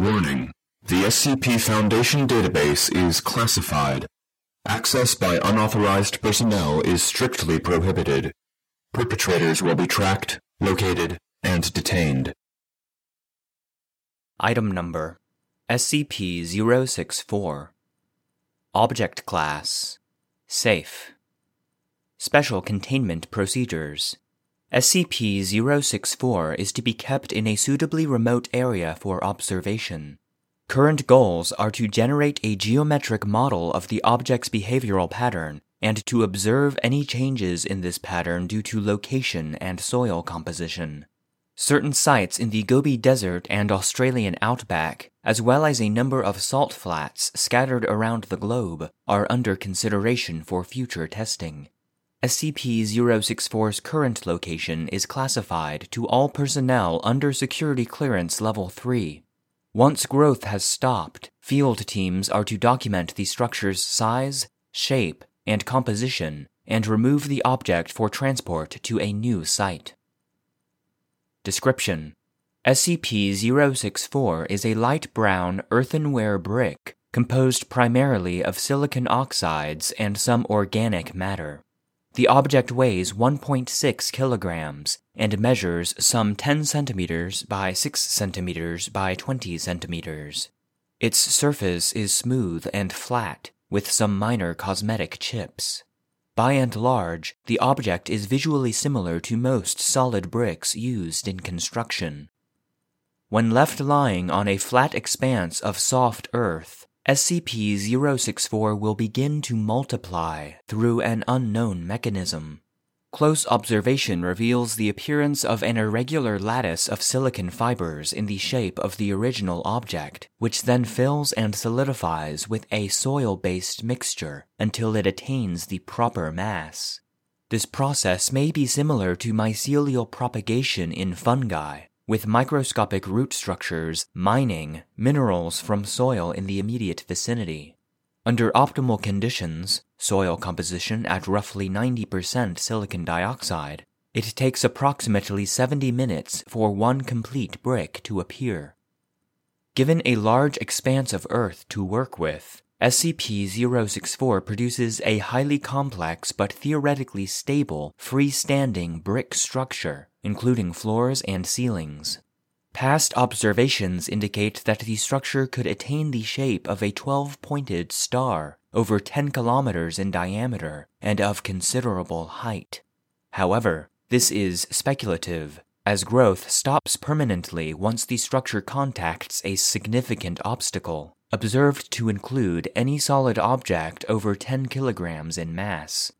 Warning. The SCP Foundation database is classified. Access by unauthorized personnel is strictly prohibited. Perpetrators will be tracked, located, and detained. Item Number SCP 064 Object Class Safe Special Containment Procedures SCP 064 is to be kept in a suitably remote area for observation. Current goals are to generate a geometric model of the object's behavioral pattern and to observe any changes in this pattern due to location and soil composition. Certain sites in the Gobi Desert and Australian outback, as well as a number of salt flats scattered around the globe, are under consideration for future testing. SCP 064's current location is classified to all personnel under Security Clearance Level 3. Once growth has stopped, field teams are to document the structure's size, shape, and composition and remove the object for transport to a new site. Description SCP 064 is a light brown earthenware brick composed primarily of silicon oxides and some organic matter. The object weighs 1.6 kilograms and measures some 10 centimeters by 6 centimeters by 20 centimeters. Its surface is smooth and flat, with some minor cosmetic chips. By and large, the object is visually similar to most solid bricks used in construction. When left lying on a flat expanse of soft earth, SCP 064 will begin to multiply through an unknown mechanism. Close observation reveals the appearance of an irregular lattice of silicon fibers in the shape of the original object, which then fills and solidifies with a soil based mixture until it attains the proper mass. This process may be similar to mycelial propagation in fungi, with microscopic root structures mining minerals from soil in the immediate vicinity. Under optimal conditions, soil composition at roughly 90% silicon dioxide, it takes approximately 70 minutes for one complete brick to appear. Given a large expanse of Earth to work with, SCP 064 produces a highly complex but theoretically stable freestanding brick structure including floors and ceilings. Past observations indicate that the structure could attain the shape of a 12 pointed star over 10 kilometers in diameter and of considerable height. However, this is speculative, as growth stops permanently once the structure contacts a significant obstacle, observed to include any solid object over 10 kilograms in mass.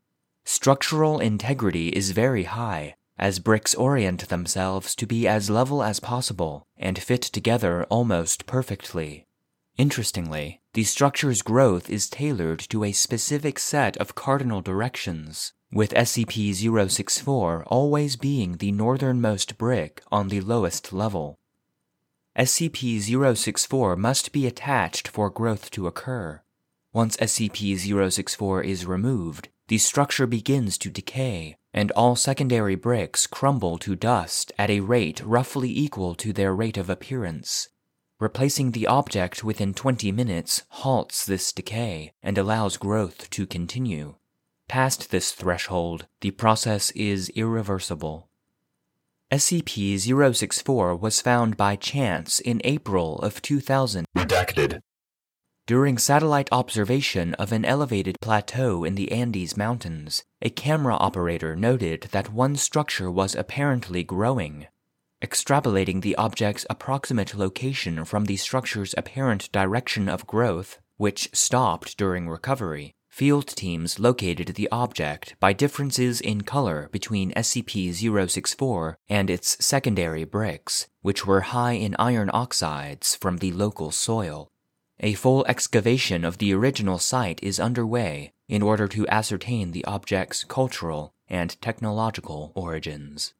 Structural integrity is very high, as bricks orient themselves to be as level as possible and fit together almost perfectly. Interestingly, the structure's growth is tailored to a specific set of cardinal directions, with SCP 064 always being the northernmost brick on the lowest level. SCP 064 must be attached for growth to occur. Once SCP 064 is removed, the structure begins to decay, and all secondary bricks crumble to dust at a rate roughly equal to their rate of appearance. Replacing the object within 20 minutes halts this decay and allows growth to continue. Past this threshold, the process is irreversible. SCP 064 was found by chance in April of 2000. Redacted. During satellite observation of an elevated plateau in the Andes Mountains, a camera operator noted that one structure was apparently growing. Extrapolating the object's approximate location from the structure's apparent direction of growth, which stopped during recovery, field teams located the object by differences in color between SCP 064 and its secondary bricks, which were high in iron oxides from the local soil. A full excavation of the original site is underway in order to ascertain the object's cultural and technological origins.